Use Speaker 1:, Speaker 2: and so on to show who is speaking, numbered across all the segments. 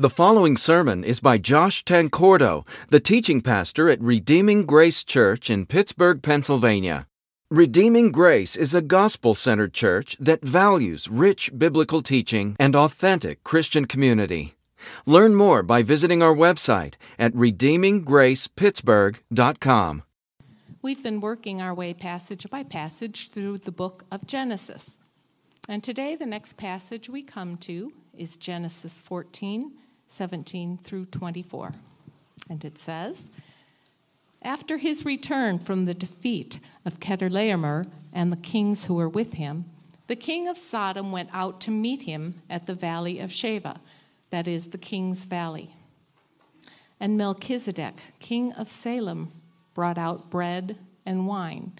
Speaker 1: The following sermon is by Josh Tancordo, the teaching pastor at Redeeming Grace Church in Pittsburgh, Pennsylvania. Redeeming Grace is a gospel centered church that values rich biblical teaching and authentic Christian community. Learn more by visiting our website at redeeminggracepittsburgh.com.
Speaker 2: We've been working our way passage by passage through the book of Genesis. And today, the next passage we come to is Genesis 14, 17 through 24. And it says, After his return from the defeat of Chedorlaomer and the kings who were with him, the king of Sodom went out to meet him at the valley of Shaveh, that is, the king's valley. And Melchizedek, king of Salem, brought out bread and wine.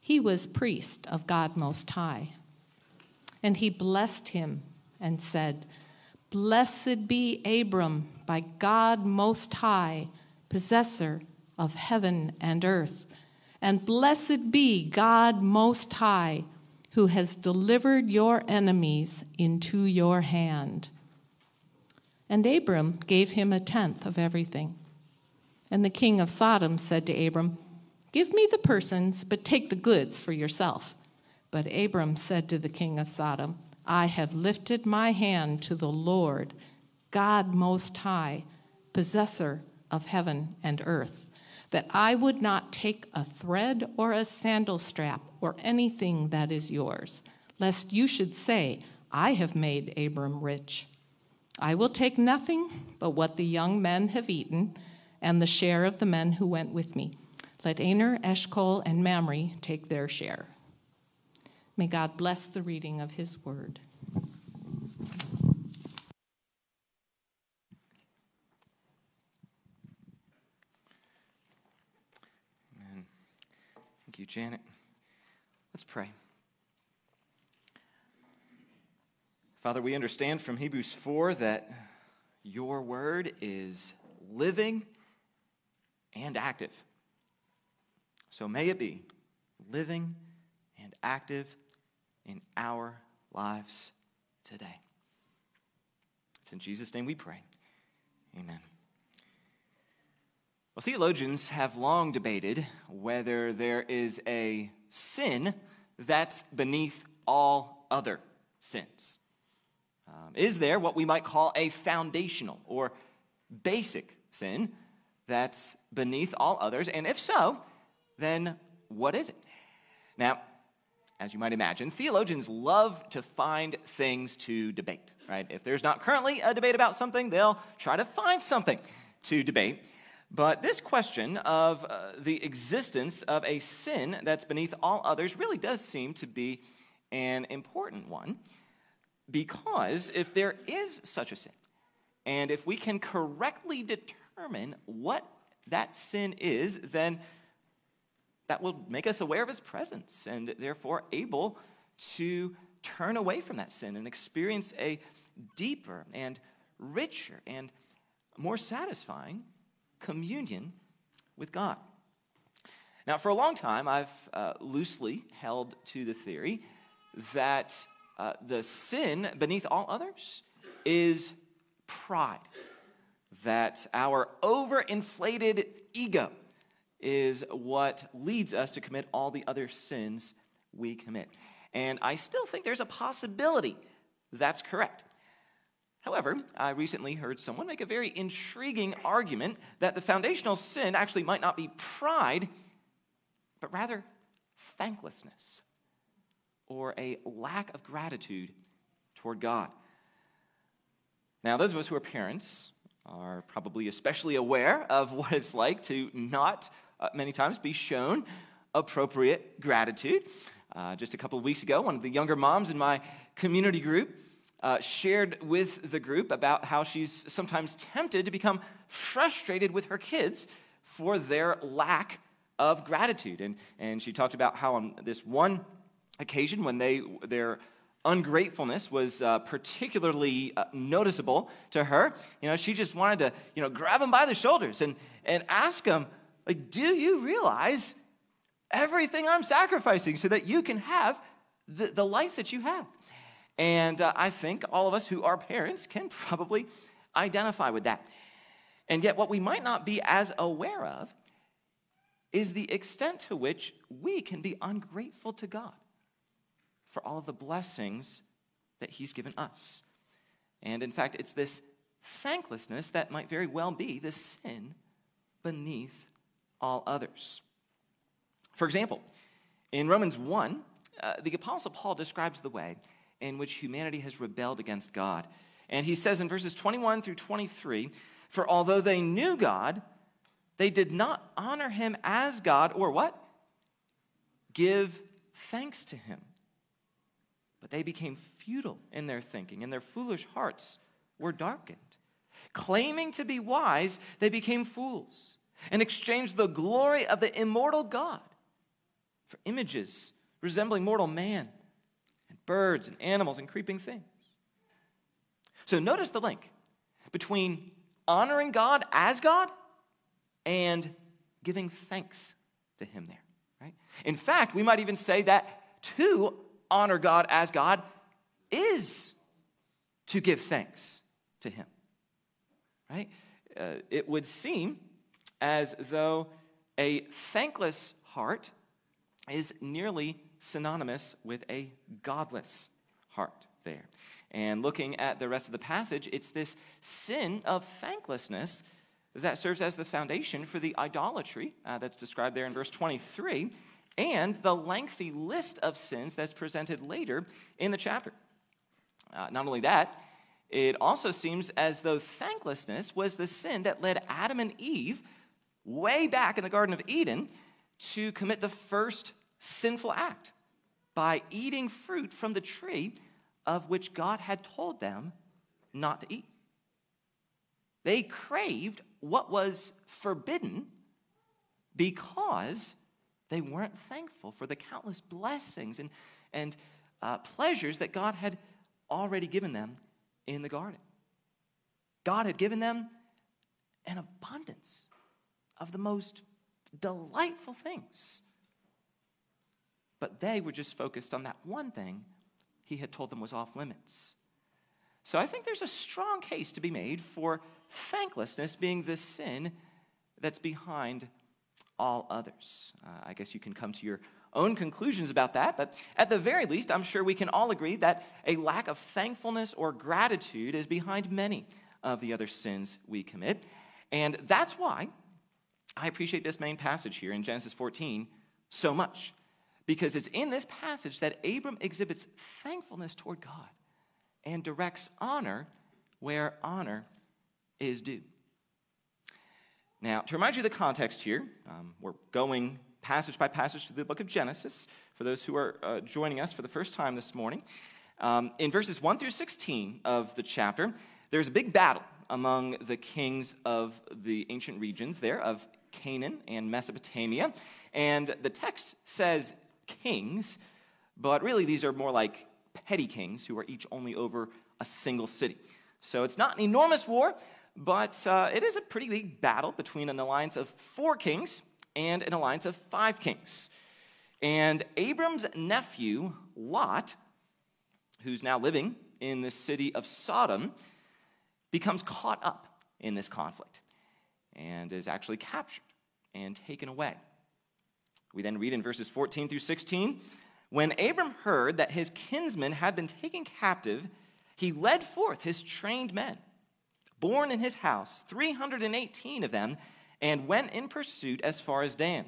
Speaker 2: He was priest of God Most High. And he blessed him and said, Blessed be Abram by God Most High, possessor of heaven and earth. And blessed be God Most High, who has delivered your enemies into your hand. And Abram gave him a tenth of everything. And the king of Sodom said to Abram, Give me the persons, but take the goods for yourself. But Abram said to the king of Sodom, I have lifted my hand to the Lord, God Most High, possessor of heaven and earth, that I would not take a thread or a sandal strap or anything that is yours, lest you should say, I have made Abram rich. I will take nothing but what the young men have eaten and the share of the men who went with me. Let Aner, Eshcol, and Mamre take their share. May God bless the reading of his word.
Speaker 3: Amen. Thank you, Janet. Let's pray. Father, we understand from Hebrews 4 that your word is living and active. So may it be living and active in our lives today. It's in Jesus' name we pray. Amen. Well, theologians have long debated whether there is a sin that's beneath all other sins. Um, is there what we might call a foundational or basic sin that's beneath all others? And if so, then what is it? Now, as you might imagine, theologians love to find things to debate, right? If there's not currently a debate about something, they'll try to find something to debate. But this question of uh, the existence of a sin that's beneath all others really does seem to be an important one because if there is such a sin, and if we can correctly determine what that sin is, then that will make us aware of its presence and therefore able to turn away from that sin and experience a deeper and richer and more satisfying communion with God. Now, for a long time, I've uh, loosely held to the theory that uh, the sin beneath all others is pride, that our overinflated ego is what leads us to commit all the other sins we commit. And I still think there's a possibility that's correct. However, I recently heard someone make a very intriguing argument that the foundational sin actually might not be pride, but rather thanklessness or a lack of gratitude toward God. Now, those of us who are parents are probably especially aware of what it's like to not uh, many times be shown appropriate gratitude. Uh, just a couple of weeks ago, one of the younger moms in my community group uh, shared with the group about how she's sometimes tempted to become frustrated with her kids for their lack of gratitude. And, and she talked about how on this one occasion when they, their ungratefulness was uh, particularly uh, noticeable to her, you know, she just wanted to, you know, grab them by the shoulders and, and ask them, like, do you realize everything I'm sacrificing so that you can have the, the life that you have? And uh, I think all of us who are parents can probably identify with that. And yet, what we might not be as aware of is the extent to which we can be ungrateful to God for all of the blessings that He's given us. And in fact, it's this thanklessness that might very well be the sin beneath all others. For example, in Romans 1, uh, the Apostle Paul describes the way in which humanity has rebelled against God. And he says in verses 21 through 23 For although they knew God, they did not honor him as God or what? Give thanks to him. But they became futile in their thinking, and their foolish hearts were darkened. Claiming to be wise, they became fools and exchanged the glory of the immortal God for images resembling mortal man and birds and animals and creeping things. So notice the link between honoring God as God and giving thanks to Him there, right? In fact, we might even say that to honor God as God is to give thanks to Him, right? Uh, it would seem as though a thankless heart is nearly synonymous with a godless heart there. And looking at the rest of the passage, it's this sin of thanklessness that serves as the foundation for the idolatry uh, that's described there in verse 23 and the lengthy list of sins that's presented later in the chapter. Uh, not only that, it also seems as though thanklessness was the sin that led Adam and Eve way back in the Garden of Eden to commit the first sinful act by eating fruit from the tree of which God had told them not to eat. They craved what was forbidden because they weren't thankful for the countless blessings and, and uh, pleasures that God had already given them in the garden. God had given them an abundance of the most delightful things. But they were just focused on that one thing he had told them was off limits. So I think there's a strong case to be made for thanklessness being the sin that's behind all others. Uh, I guess you can come to your own conclusions about that, but at the very least, I'm sure we can all agree that a lack of thankfulness or gratitude is behind many of the other sins we commit. And that's why I appreciate this main passage here in Genesis 14 so much, because it's in this passage that Abram exhibits thankfulness toward God and directs honor where honor is due. Now, to remind you of the context here, um, we're going passage by passage through the book of Genesis for those who are uh, joining us for the first time this morning. Um, in verses 1 through 16 of the chapter, there's a big battle among the kings of the ancient regions there of Canaan and Mesopotamia. And the text says kings, but really these are more like petty kings who are each only over a single city. So it's not an enormous war, but uh, it is a pretty big battle between an alliance of four kings and an alliance of five kings. And Abram's nephew, Lot, who's now living in the city of Sodom, becomes caught up in this conflict and is actually captured and taken away. We then read in verses 14 through 16 when Abram heard that his kinsmen had been taken captive, he led forth his trained men born in his house, 318 of them, and went in pursuit as far as Dan.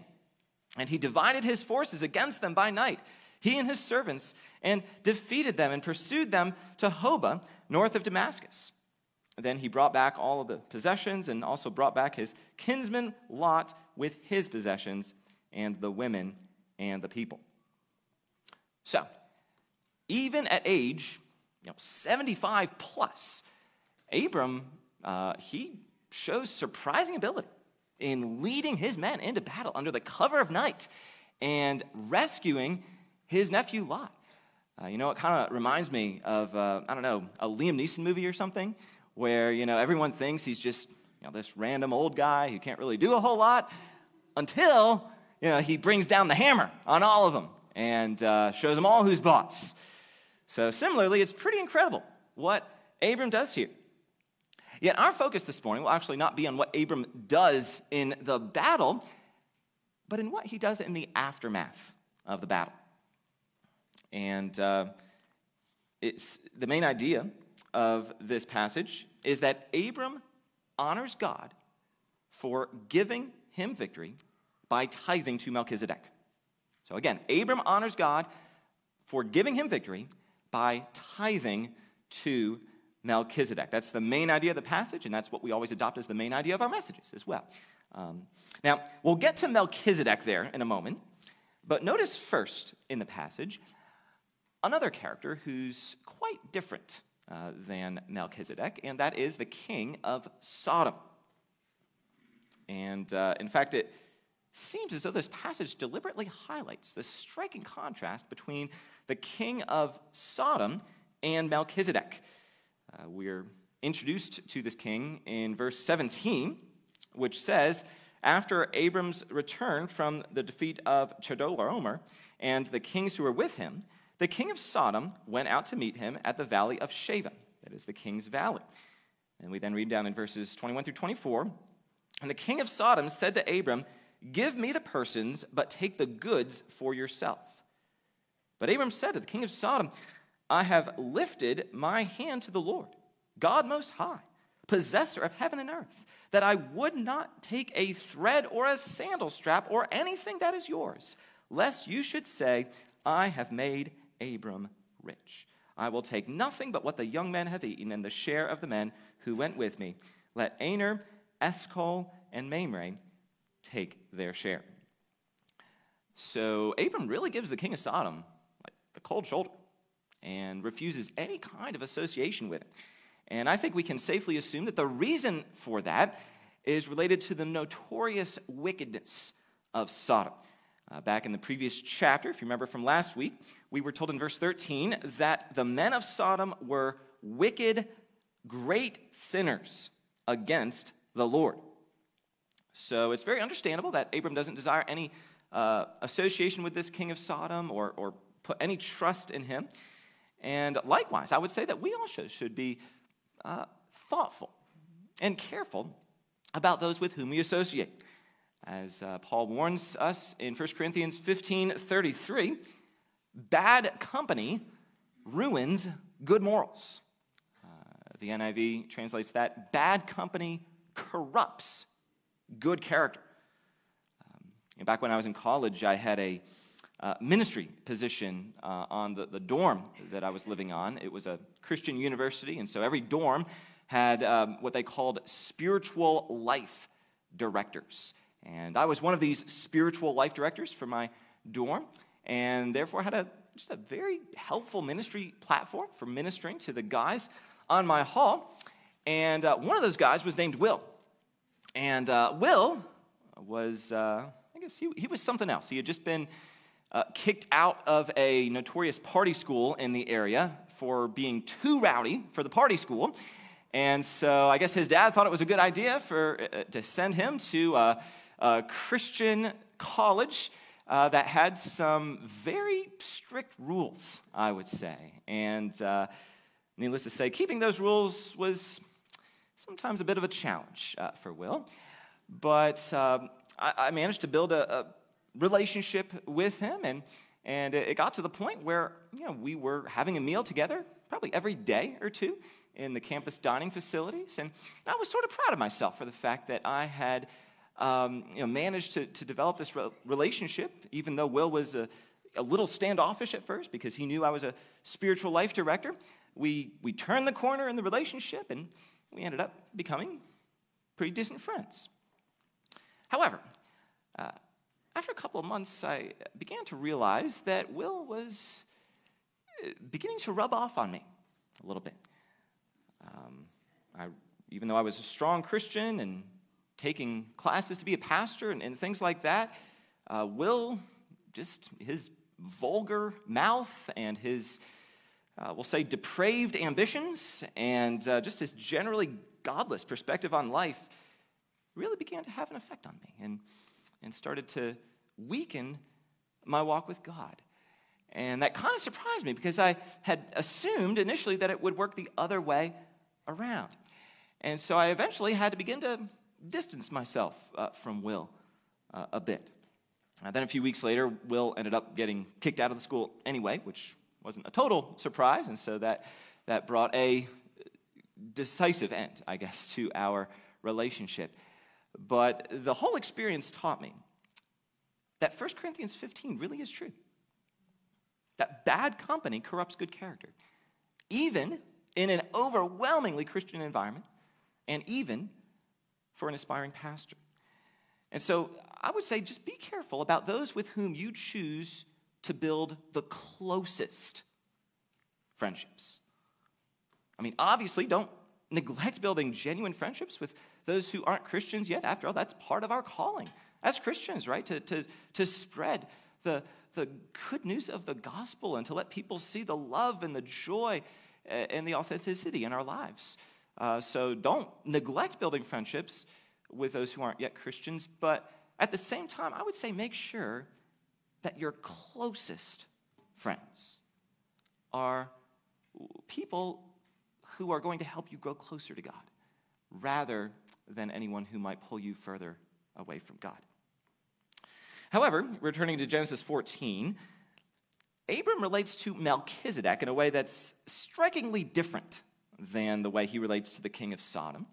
Speaker 3: And he divided his forces against them by night, he and his servants, and defeated them and pursued them to Hobah, north of Damascus. Then he brought back all of the possessions and also brought back his kinsman Lot with his possessions and the women and the people. So, even at age you know, 75 plus, Abram uh, he shows surprising ability in leading his men into battle under the cover of night and rescuing his nephew Lot. Uh, you know, it kind of reminds me of, uh, I don't know, a Liam Neeson movie or something, where, you know, everyone thinks he's just, you know, this random old guy who can't really do a whole lot until, you know, he brings down the hammer on all of them and uh, shows them all who's boss. So, similarly, it's pretty incredible what Abram does here. Yet our focus this morning will actually not be on what Abram does in the battle, but in what he does in the aftermath of the battle. And uh, it's the main idea of this passage is that Abram honors God for giving him victory by tithing to Melchizedek. So again, Abram honors God for giving him victory by tithing to Melchizedek. That's the main idea of the passage, and that's what we always adopt as the main idea of our messages as well. Um, now, we'll get to Melchizedek there in a moment, but notice first in the passage another character who's quite different uh, than Melchizedek, and that is the king of Sodom. And uh, in fact, it seems as though this passage deliberately highlights the striking contrast between the king of Sodom and Melchizedek. Uh, we're introduced to this king in verse 17, which says, After Abram's return from the defeat of Chedorlaomer and the kings who were with him, the king of Sodom went out to meet him at the valley of Shaveh, that is the king's valley. And we then read down in verses 21 through 24. And the king of Sodom said to Abram, Give me the persons, but take the goods for yourself. But Abram said to the king of Sodom, I have lifted my hand to the Lord, God Most High, possessor of heaven and earth, that I would not take a thread or a sandal strap or anything that is yours, lest you should say, I have made Abram rich. I will take nothing but what the young men have eaten and the share of the men who went with me. Let Aner, Eshcol, and Mamre take their share. So Abram really gives the king of Sodom like the cold shoulder and refuses any kind of association with it. And I think we can safely assume that the reason for that is related to the notorious wickedness of Sodom. Uh, back in the previous chapter, if you remember from last week, we were told in verse 13 that the men of Sodom were wicked, great sinners against the Lord. So it's very understandable that Abram doesn't desire any uh, association with this king of Sodom or, or put any trust in him. And likewise, I would say that we also should be uh, thoughtful and careful about those with whom we associate. As uh, Paul warns us in 1 Corinthians 15 33, bad company ruins good morals. Uh, the NIV translates that bad company corrupts good character. Um, back when I was in college, I had a uh, ministry position uh, on the, the dorm that I was living on. It was a Christian university, and so every dorm had um, what they called spiritual life directors. And I was one of these spiritual life directors for my dorm, and therefore had a, just a very helpful ministry platform for ministering to the guys on my hall. And uh, one of those guys was named Will. And uh, Will was, uh, I guess, he, he was something else. He had just been uh, kicked out of a notorious party school in the area for being too rowdy for the party school. And so I guess his dad thought it was a good idea for, uh, to send him to a, a Christian college uh, that had some very strict rules, I would say. And uh, needless to say, keeping those rules was sometimes a bit of a challenge uh, for Will. But um, I, I, managed to build a, a relationship with him, and, and it got to the point where you know, we were having a meal together probably every day or two in the campus dining facilities. And I was sort of proud of myself for the fact that I had um, you know, managed to, to develop this re- relationship, even though Will was a, a little standoffish at first because he knew I was a spiritual life director. We, we turned the corner in the relationship and we ended up becoming pretty decent friends. However, uh, after a couple of months, I began to realize that Will was uh, beginning to rub off on me a little bit. Um, I, even though I was a strong Christian and taking classes to be a pastor and, and things like that, uh, Will, just his vulgar mouth and his, uh, we'll say, depraved ambitions and uh, just his generally godless perspective on life really began to have an effect on me and, and started to weaken my walk with God. And that kind of surprised me because I had assumed initially that it would work the other way around. And so I eventually had to begin to distance myself uh, from Will uh, a bit. Uh, then a few weeks later, Will ended up getting kicked out of the school anyway, which wasn't a total surprise. And so that, that brought a decisive end, I guess, to our relationship. But the whole experience taught me that 1 Corinthians 15 really is true. That bad company corrupts good character, even in an overwhelmingly Christian environment, and even for an aspiring pastor. And so I would say just be careful about those with whom you choose to build the closest friendships. I mean, obviously, don't neglect building genuine friendships with those who aren't Christians yet. After all, that's part of our calling as Christians, right? To, to, to spread the, the good news of the gospel and to let people see the love and the joy eh, and the authenticity in our lives. Uh, so don't neglect building friendships with those who aren't yet Christians, but at the same time, I would say make sure that your closest friends are people who are going to help you grow closer to God rather than anyone who might pull you further away from God. However, returning to Genesis 14, Abram relates to Melchizedek in a way that's strikingly different than the way he relates to the king of Sodom.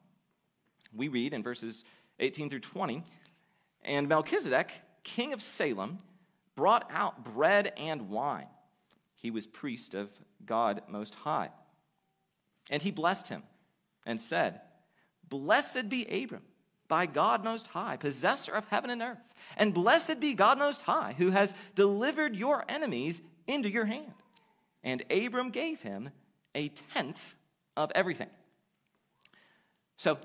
Speaker 3: We read in verses 18 through 20 And Melchizedek, king of Salem, brought out bread and wine. He was priest of God Most High. And he blessed him and said, Blessed be Abram by God Most High, possessor of heaven and earth. And blessed be God Most High, who has delivered your enemies into your hand. And Abram gave him a tenth of everything. So,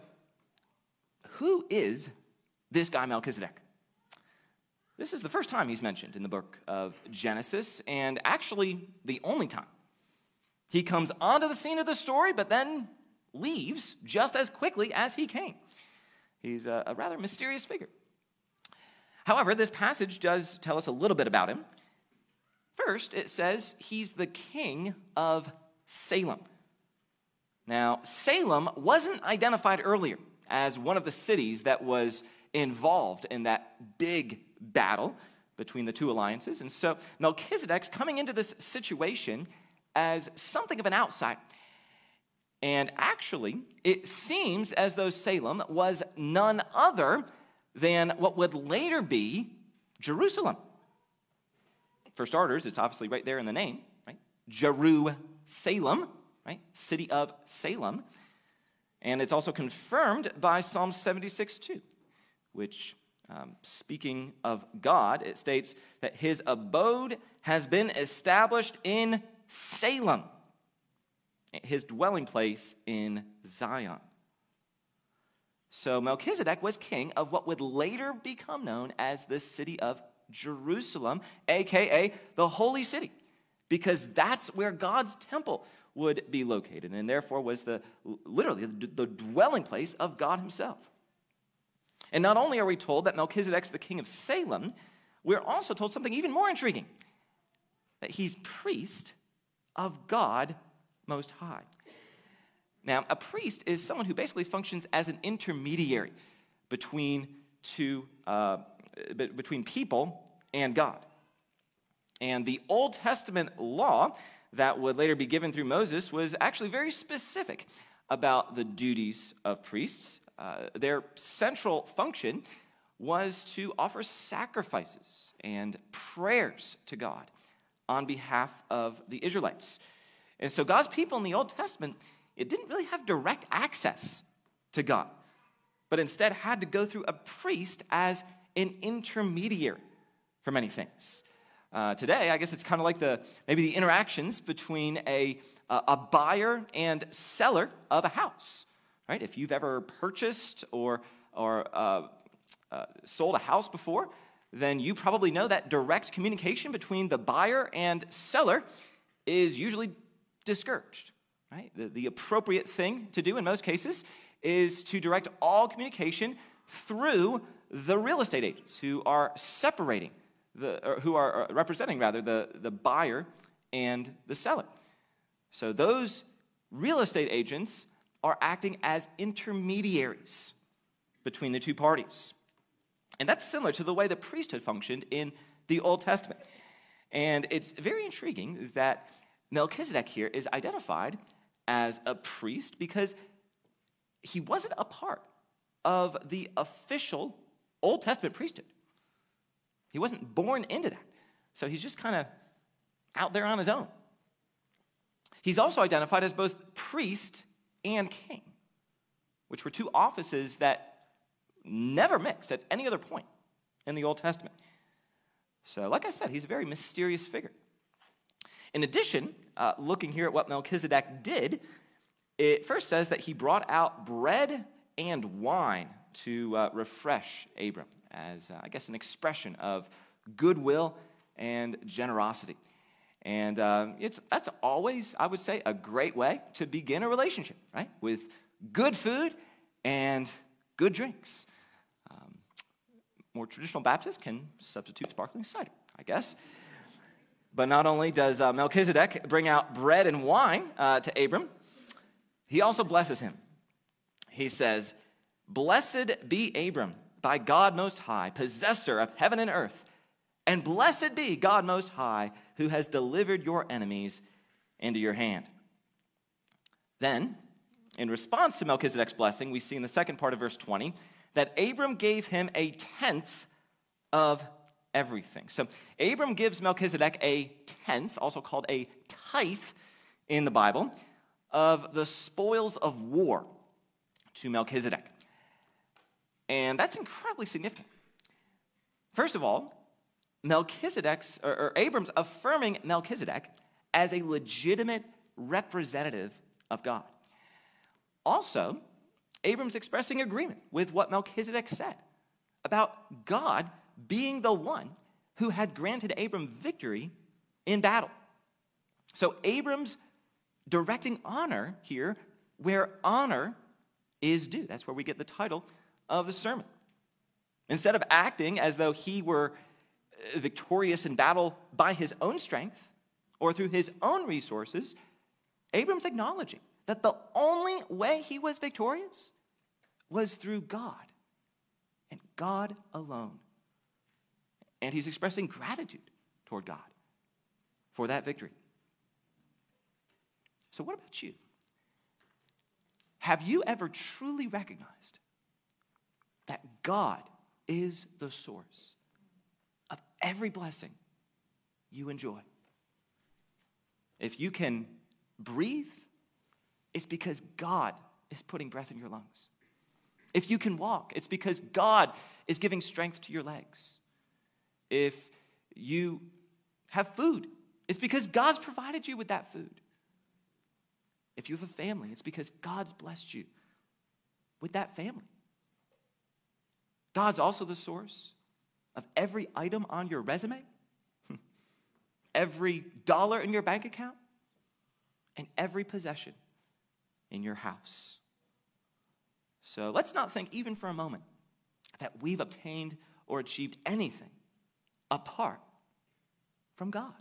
Speaker 3: who is this guy Melchizedek? This is the first time he's mentioned in the book of Genesis, and actually the only time. He comes onto the scene of the story, but then leaves just as quickly as he came. He's a, a rather mysterious figure. However, this passage does tell us a little bit about him. First, it says he's the king of Salem. Now, Salem wasn't identified earlier as one of the cities that was involved in that big battle between the two alliances. And so Melchizedek's coming into this situation as something of an outsider. And actually, it seems as though Salem was none other than what would later be Jerusalem. For starters, it's obviously right there in the name, right? Jerusalem, right? City of Salem. And it's also confirmed by Psalm 76 2, which, um, speaking of God, it states that his abode has been established in Salem his dwelling place in Zion. So Melchizedek was king of what would later become known as the city of Jerusalem, aka the holy city, because that's where God's temple would be located, and therefore was the literally the dwelling place of God Himself. And not only are we told that Melchizedek's the king of Salem, we're also told something even more intriguing that he's priest of God most High. Now, a priest is someone who basically functions as an intermediary between two, uh, between people and God. And the Old Testament law that would later be given through Moses was actually very specific about the duties of priests. Uh, their central function was to offer sacrifices and prayers to God on behalf of the Israelites. And so God's people in the Old Testament, it didn't really have direct access to God, but instead had to go through a priest as an intermediary for many things. Uh, today, I guess it's kind of like the maybe the interactions between a, a buyer and seller of a house, right? If you've ever purchased or, or uh, uh, sold a house before, then you probably know that direct communication between the buyer and seller is usually discouraged, right? The, the appropriate thing to do in most cases is to direct all communication through the real estate agents who are separating, the, who are representing, rather, the, the buyer and the seller. So those real estate agents are acting as intermediaries between the two parties. And that's similar to the way the priesthood functioned in the Old Testament. And it's very intriguing that Melchizedek here is identified as a priest because he wasn't a part of the official Old Testament priesthood. He wasn't born into that. So he's just kind of out there on his own. He's also identified as both priest and king, which were two offices that never mixed at any other point in the Old Testament. So, like I said, he's a very mysterious figure. In addition, uh, looking here at what Melchizedek did, it first says that he brought out bread and wine to uh, refresh Abram, as uh, I guess an expression of goodwill and generosity. And um, it's, that's always, I would say, a great way to begin a relationship, right? With good food and good drinks. Um, more traditional Baptists can substitute sparkling cider, I guess. But not only does uh, Melchizedek bring out bread and wine uh, to Abram, he also blesses him. He says, Blessed be Abram, by God Most High, possessor of heaven and earth. And blessed be God Most High, who has delivered your enemies into your hand. Then, in response to Melchizedek's blessing, we see in the second part of verse 20 that Abram gave him a tenth of everything. So, Abram gives Melchizedek a tenth, also called a tithe in the Bible, of the spoils of war to Melchizedek. And that's incredibly significant. First of all, Melchizedek's, or, or Abram's affirming Melchizedek as a legitimate representative of God. Also, Abram's expressing agreement with what Melchizedek said about God being the one who had granted Abram victory in battle. So Abram's directing honor here where honor is due. That's where we get the title of the sermon. Instead of acting as though he were uh, victorious in battle by his own strength or through his own resources, Abram's acknowledging that the only way he was victorious was through God and God alone. And he's expressing gratitude toward God for that victory. So, what about you? Have you ever truly recognized that God is the source of every blessing you enjoy. If you can breathe, it's because God is putting breath in your lungs. If you can walk, it's because God is giving strength to your legs. If you have food, it's because God's provided you with that food. If you have a family, it's because God's blessed you with that family. God's also the source of every item on your resume, every dollar in your bank account, and every possession in your house. So let's not think, even for a moment, that we've obtained or achieved anything apart from God.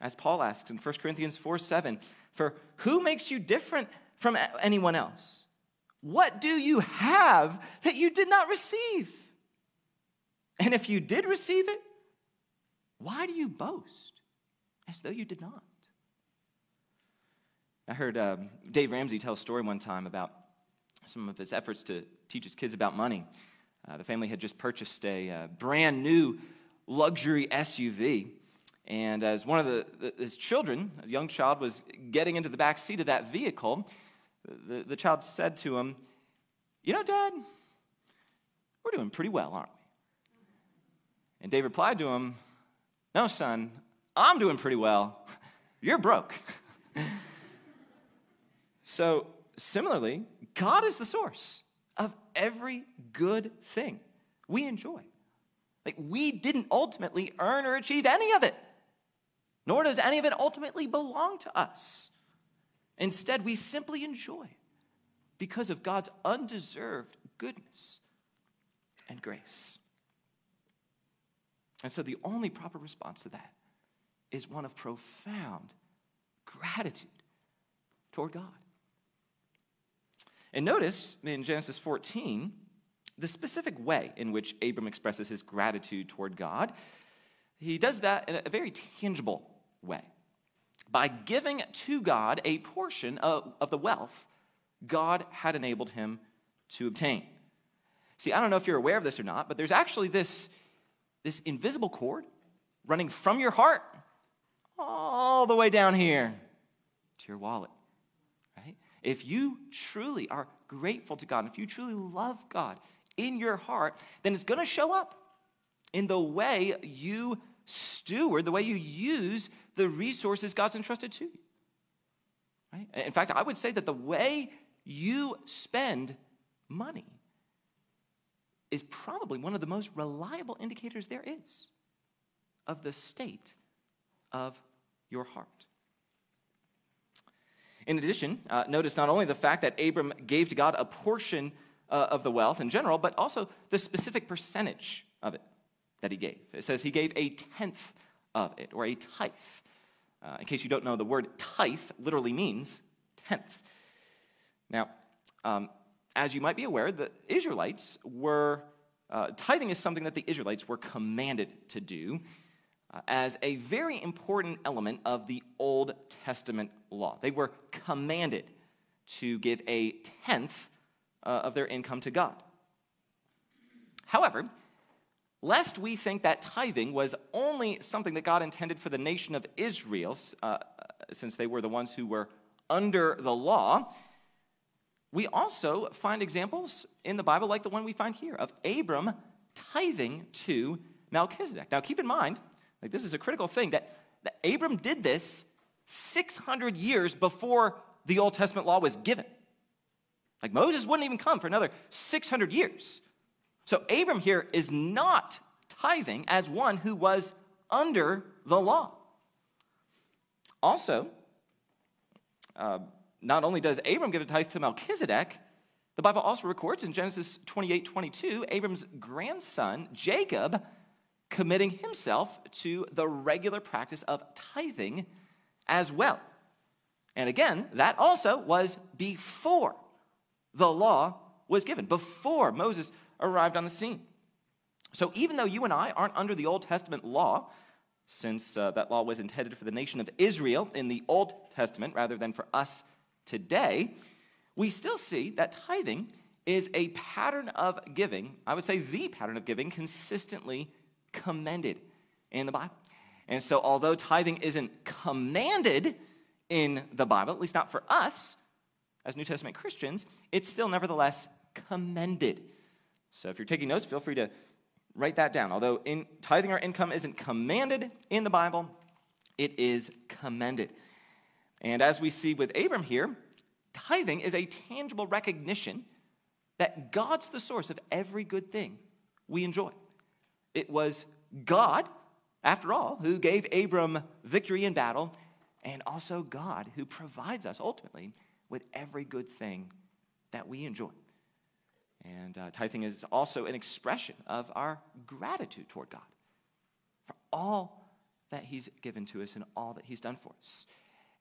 Speaker 3: As Paul asks in 1 Corinthians 4 7, for who makes you different from anyone else? What do you have that you did not receive? And if you did receive it, why do you boast as though you did not? I heard um, Dave Ramsey tell a story one time about some of his efforts to teach his kids about money. Uh, the family had just purchased a uh, brand new luxury SUV. And as one of the, the, his children, a young child, was getting into the back seat of that vehicle, the, the child said to him, You know, Dad, we're doing pretty well, aren't we? And Dave replied to him, No, son, I'm doing pretty well. You're broke. so, similarly, God is the source of every good thing we enjoy. Like, we didn't ultimately earn or achieve any of it, nor does any of it ultimately belong to us. Instead, we simply enjoy because of God's undeserved goodness and grace. And so the only proper response to that is one of profound gratitude toward God. And notice in Genesis 14 the specific way in which Abram expresses his gratitude toward God. He does that in a very tangible way by giving to God a portion of, of the wealth God had enabled him to obtain. See, I don't know if you're aware of this or not, but there's actually this, this invisible cord running from your heart all the way down here to your wallet, right? If you truly are grateful to God, if you truly love God in your heart, then it's to show up in the way you steward, the way you use the resources God's entrusted to you. Right? In fact, I would say that the way you spend money is probably one of the most reliable indicators there is of the state of your heart. In addition, uh, notice not only the fact that Abram gave to God a portion uh, of the wealth in general, but also the specific percentage of it that he gave. It says he gave a tenth of it, or a tithe. Uh, in case you don't know, the word tithe literally means tenth. Now, um, as you might be aware, the Israelites were, uh, tithing is something that the Israelites were commanded to do uh, as a very important element of the Old Testament law. They were commanded to give a tenth uh, of their income to God. However, lest we think that tithing was only something that God intended for the nation of Israel, uh, since they were the ones who were under the law, we also find examples in the Bible like the one we find here of Abram tithing to Melchizedek. Now, keep in mind, like this is a critical thing, that, that Abram did this 600 years before the Old Testament law was given. Like Moses wouldn't even come for another 600 years. So Abram here is not tithing as one who was under the law. Also, uh, not only does Abram give a tithe to Melchizedek, the Bible also records in Genesis 28 22, Abram's grandson, Jacob, committing himself to the regular practice of tithing as well. And again, that also was before the law was given, before Moses arrived on the scene. So even though you and I aren't under the Old Testament law, since uh, that law was intended for the nation of Israel in the Old Testament rather than for us today, we still see that tithing is a pattern of giving, I would say the pattern of giving, consistently commended in the Bible. And so, although tithing isn't commanded in the Bible, at least not for us as New Testament Christians, it's still nevertheless commended. So, if you're taking notes, feel free to write that down. Although in, tithing our income isn't commanded in the Bible, it is commended. And as we see with Abram here, tithing is a tangible recognition that God's the source of every good thing we enjoy. It was God, after all, who gave Abram victory in battle, and also God who provides us ultimately with every good thing that we enjoy. And uh, tithing is also an expression of our gratitude toward God for all that He's given to us and all that He's done for us.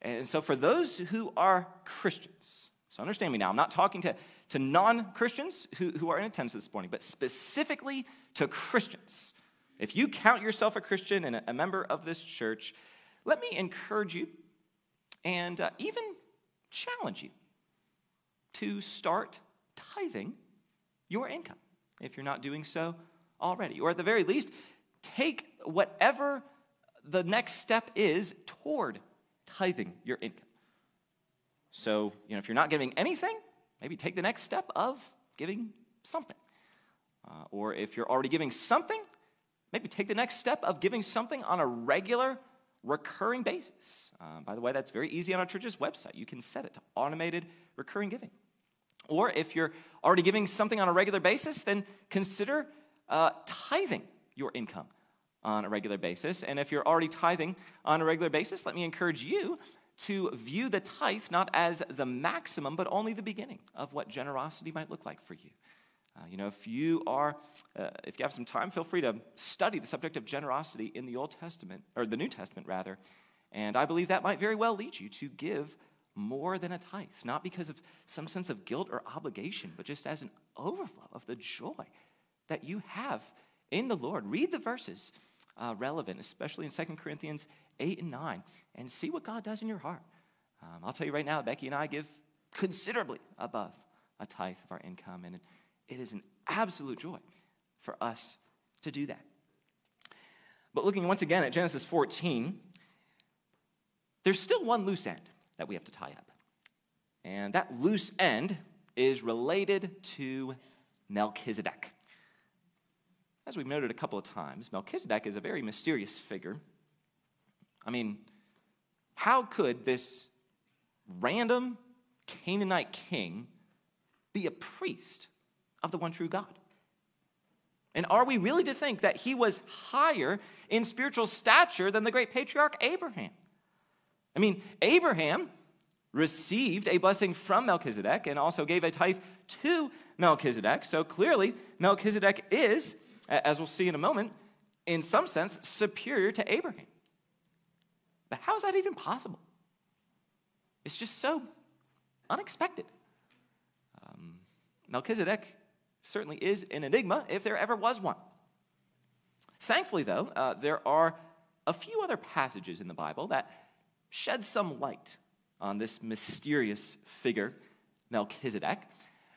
Speaker 3: And so, for those who are Christians, so understand me now, I'm not talking to, to non Christians who, who are in attendance this morning, but specifically to Christians. If you count yourself a Christian and a, member of this church, let me encourage you and uh, even challenge you to start tithing your income if you're not doing so already. Or at the very least, take whatever the next step is toward tithing your income. So, you know, if you're not giving anything, maybe take the next step of giving something. Uh, or if you're already giving something, maybe take the next step of giving something on a regular, recurring basis. Uh, by the way, that's very easy on our church's website. You can set it to automated recurring giving. Or if you're already giving something on a regular basis, then consider uh, tithing your income on a regular basis. And if you're already tithing on a regular basis, let me encourage you to view the tithe not as the maximum, but only the beginning of what generosity might look like for you. Uh, you know, if you are, uh, if you have some time, feel free to study the subject of generosity in the Old Testament, or the New Testament rather. And I believe that might very well lead you to give more than a tithe, not because of some sense of guilt or obligation, but just as an overflow of the joy that you have in the Lord. Read the verses uh, relevant, especially in 2 Corinthians 8 and 9, and see what God does in your heart. Um, I'll tell you right now, Becky and I give considerably above a tithe of our income, and it is an absolute joy for us to do that. But looking once again at Genesis 14, there's still one loose end that we have to tie up. And that loose end is related to Melchizedek. As we've noted a couple of times, Melchizedek is a very mysterious figure. I mean, how could this random Canaanite king be a priest of the one true God? And are we really to think that he was higher in spiritual stature than the great patriarch Abraham? I mean, Abraham received a blessing from Melchizedek and also gave a tithe to Melchizedek. So clearly, Melchizedek is, as we'll see in a moment, in some sense, superior to Abraham. But how is that even possible? It's just so unexpected. Um, Melchizedek certainly is an enigma if there ever was one. Thankfully, though, uh, there are a few other passages in the Bible that shed some light on this mysterious figure, Melchizedek.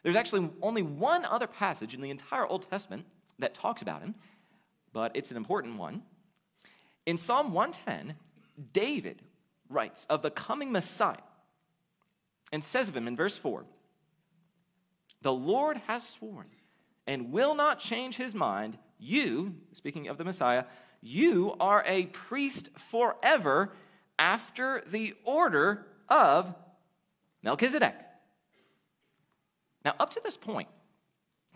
Speaker 3: There's actually only one other passage in the entire Old Testament that talks about him, but it's an important one. In Psalm 110, David writes of the coming Messiah and says of him in verse 4 The Lord has sworn and will not change his mind. You, speaking of the Messiah, you are a priest forever after the order of Melchizedek. Now, up to this point,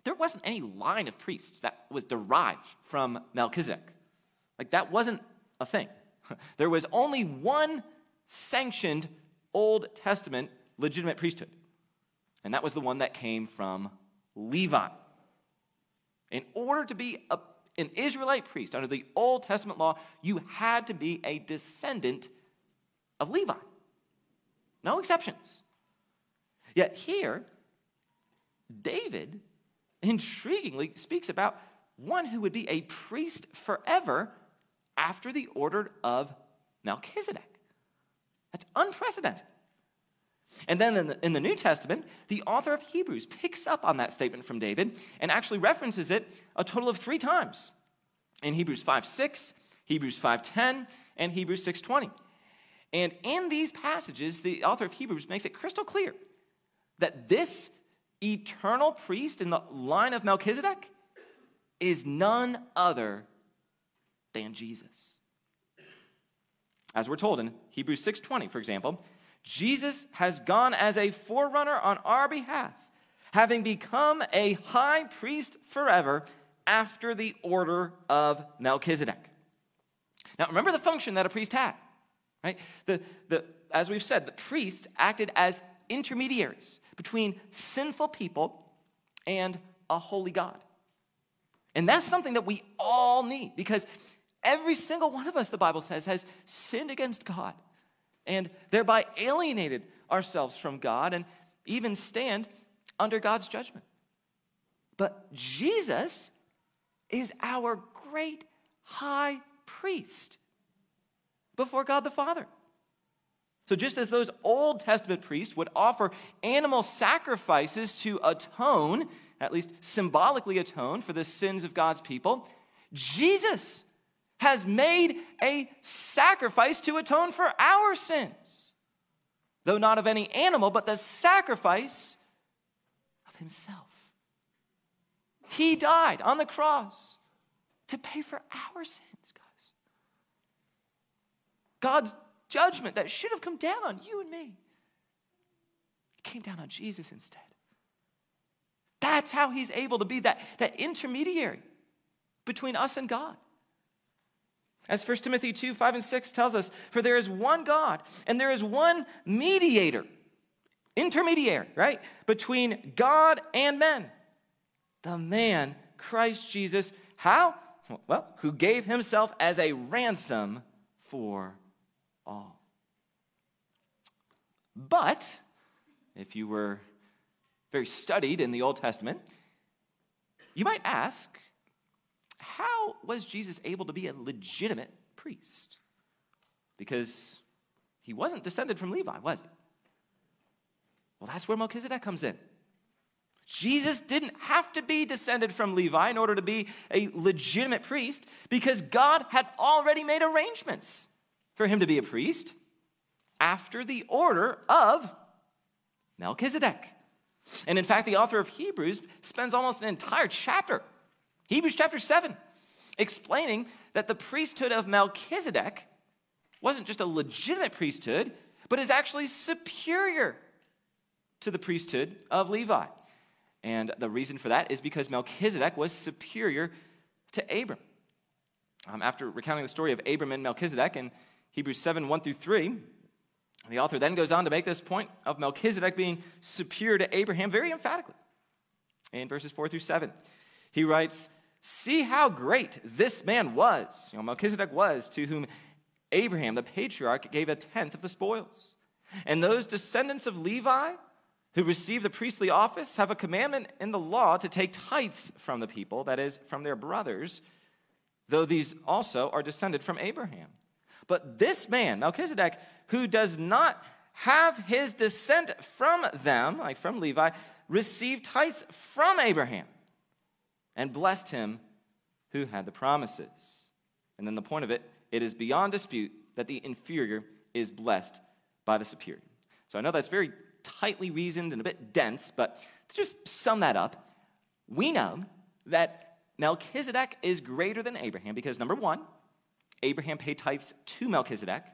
Speaker 3: there wasn't any line of priests that was derived from Melchizedek. Like, that wasn't a thing. There was only one sanctioned Old Testament legitimate priesthood, and that was the one that came from Levi. In order to be a, an Israelite priest under the Old Testament law, you had to be a descendant of Levi. No exceptions. Yet here, David intriguingly speaks about one who would be a priest forever after the order of Melchizedek. That's unprecedented. And then in the, in the, New Testament, the author of Hebrews picks up on that statement from David and actually references it a total of three times in Hebrews 5 6, Hebrews 5 10, and Hebrews 6 20. And in these passages, the author of Hebrews makes it crystal clear that this eternal priest in the line of Melchizedek is none other than Jesus. As we're told in Hebrews 6:20, for example, Jesus has gone as a forerunner on our behalf, having become a high priest forever after the order of Melchizedek. Now, remember the function that a priest had. Right? The, the, as we've said, the priests acted as intermediaries between sinful people and a holy God. And that's something that we all need because every single one of us, the Bible says, has sinned against God and thereby alienated ourselves from God and even stand under God's judgment. But Jesus is our great high priest before God the Father. So, just as those Old Testament priests would offer animal sacrifices to atone, at least symbolically atone, for the sins of God's people, Jesus has made a sacrifice to atone for our sins. Though not of any animal, but the sacrifice of himself. He died on the cross to pay for our sins. God's judgment that should have come down on you and me. It came down on Jesus instead. That's how he's able to be that, that intermediary between us and God. As 1 Timothy 2 5 and 6 tells us, for there is one God and there is one mediator, intermediary, right, between God and men, the man, Christ Jesus. How? Well, who gave himself as a ransom for all. But if you were very studied in the Old Testament, you might ask, how was Jesus able to be a legitimate priest? Because he wasn't descended from Levi, was he? Well, that's where Melchizedek comes in. Jesus didn't have to be descended from Levi in order to be a legitimate priest because God had already made arrangements for him to be a priest after the order of Melchizedek. And in fact, the author of Hebrews spends almost an entire chapter, Hebrews chapter 7, explaining that the priesthood of Melchizedek wasn't just a legitimate priesthood, but is actually superior to the priesthood of Levi. And the reason for that is because Melchizedek was superior to Abram. Um, after recounting the story of Abram and Melchizedek in Hebrews 7 1 through 3, the author then goes on to make this point of Melchizedek being superior to Abraham very emphatically. In verses 4 through 7, he writes, See how great this man was. You know, Melchizedek was to whom Abraham, the patriarch, gave a tenth of the spoils. And those descendants of Levi who receive the priestly office have a commandment in the law to take tithes from the people, that is, from their brothers, though these also are descended from Abraham. But this man, Melchizedek, who does not have his descent from them, like from Levi, received tithes from Abraham and blessed him who had the promises. And then the point of it, it is beyond dispute that the inferior is blessed by the superior. So I know that's very tightly reasoned and a bit dense, but to just sum that up, we know that Melchizedek is greater than Abraham because number one, Abraham paid tithes to Melchizedek,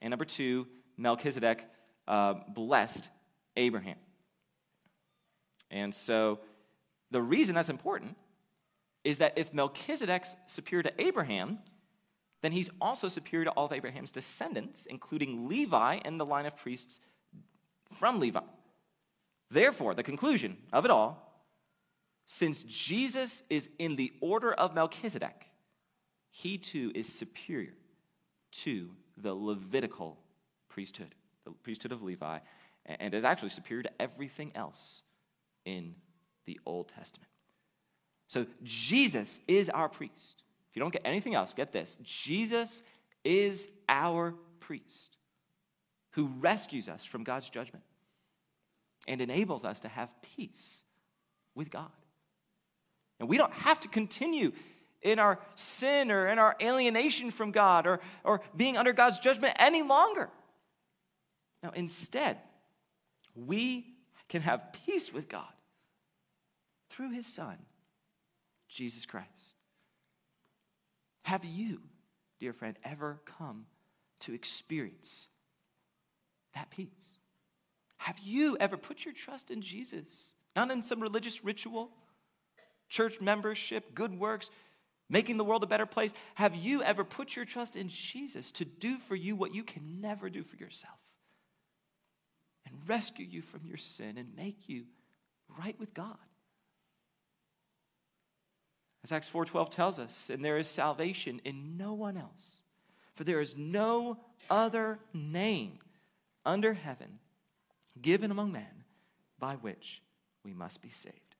Speaker 3: and number two, Melchizedek uh, blessed Abraham. And so the reason that's important is that if Melchizedek's superior to Abraham, then he's also superior to all of Abraham's descendants, including Levi and the line of priests from Levi. Therefore, the conclusion of it all since Jesus is in the order of Melchizedek, he too is superior to the Levitical priesthood, the priesthood of Levi, and is actually superior to everything else in the Old Testament. So Jesus is our priest. If you don't get anything else, get this Jesus is our priest who rescues us from God's judgment and enables us to have peace with God. And we don't have to continue in our sin or in our alienation from God or, or being under God's judgment any longer. Now, instead, we can have peace with God through his Son, Jesus Christ. Have you, dear friend, ever come to experience that peace? Have you ever put your trust in Jesus? Not in some religious ritual, church membership, good works, making the world a better place. Have you ever put your trust in Jesus to do for you what you can never do for yourself? And rescue you from your sin and make you right with God. As Acts 4:12 tells us, and there is salvation in no one else. For there is no other name under heaven given among men by which we must be saved.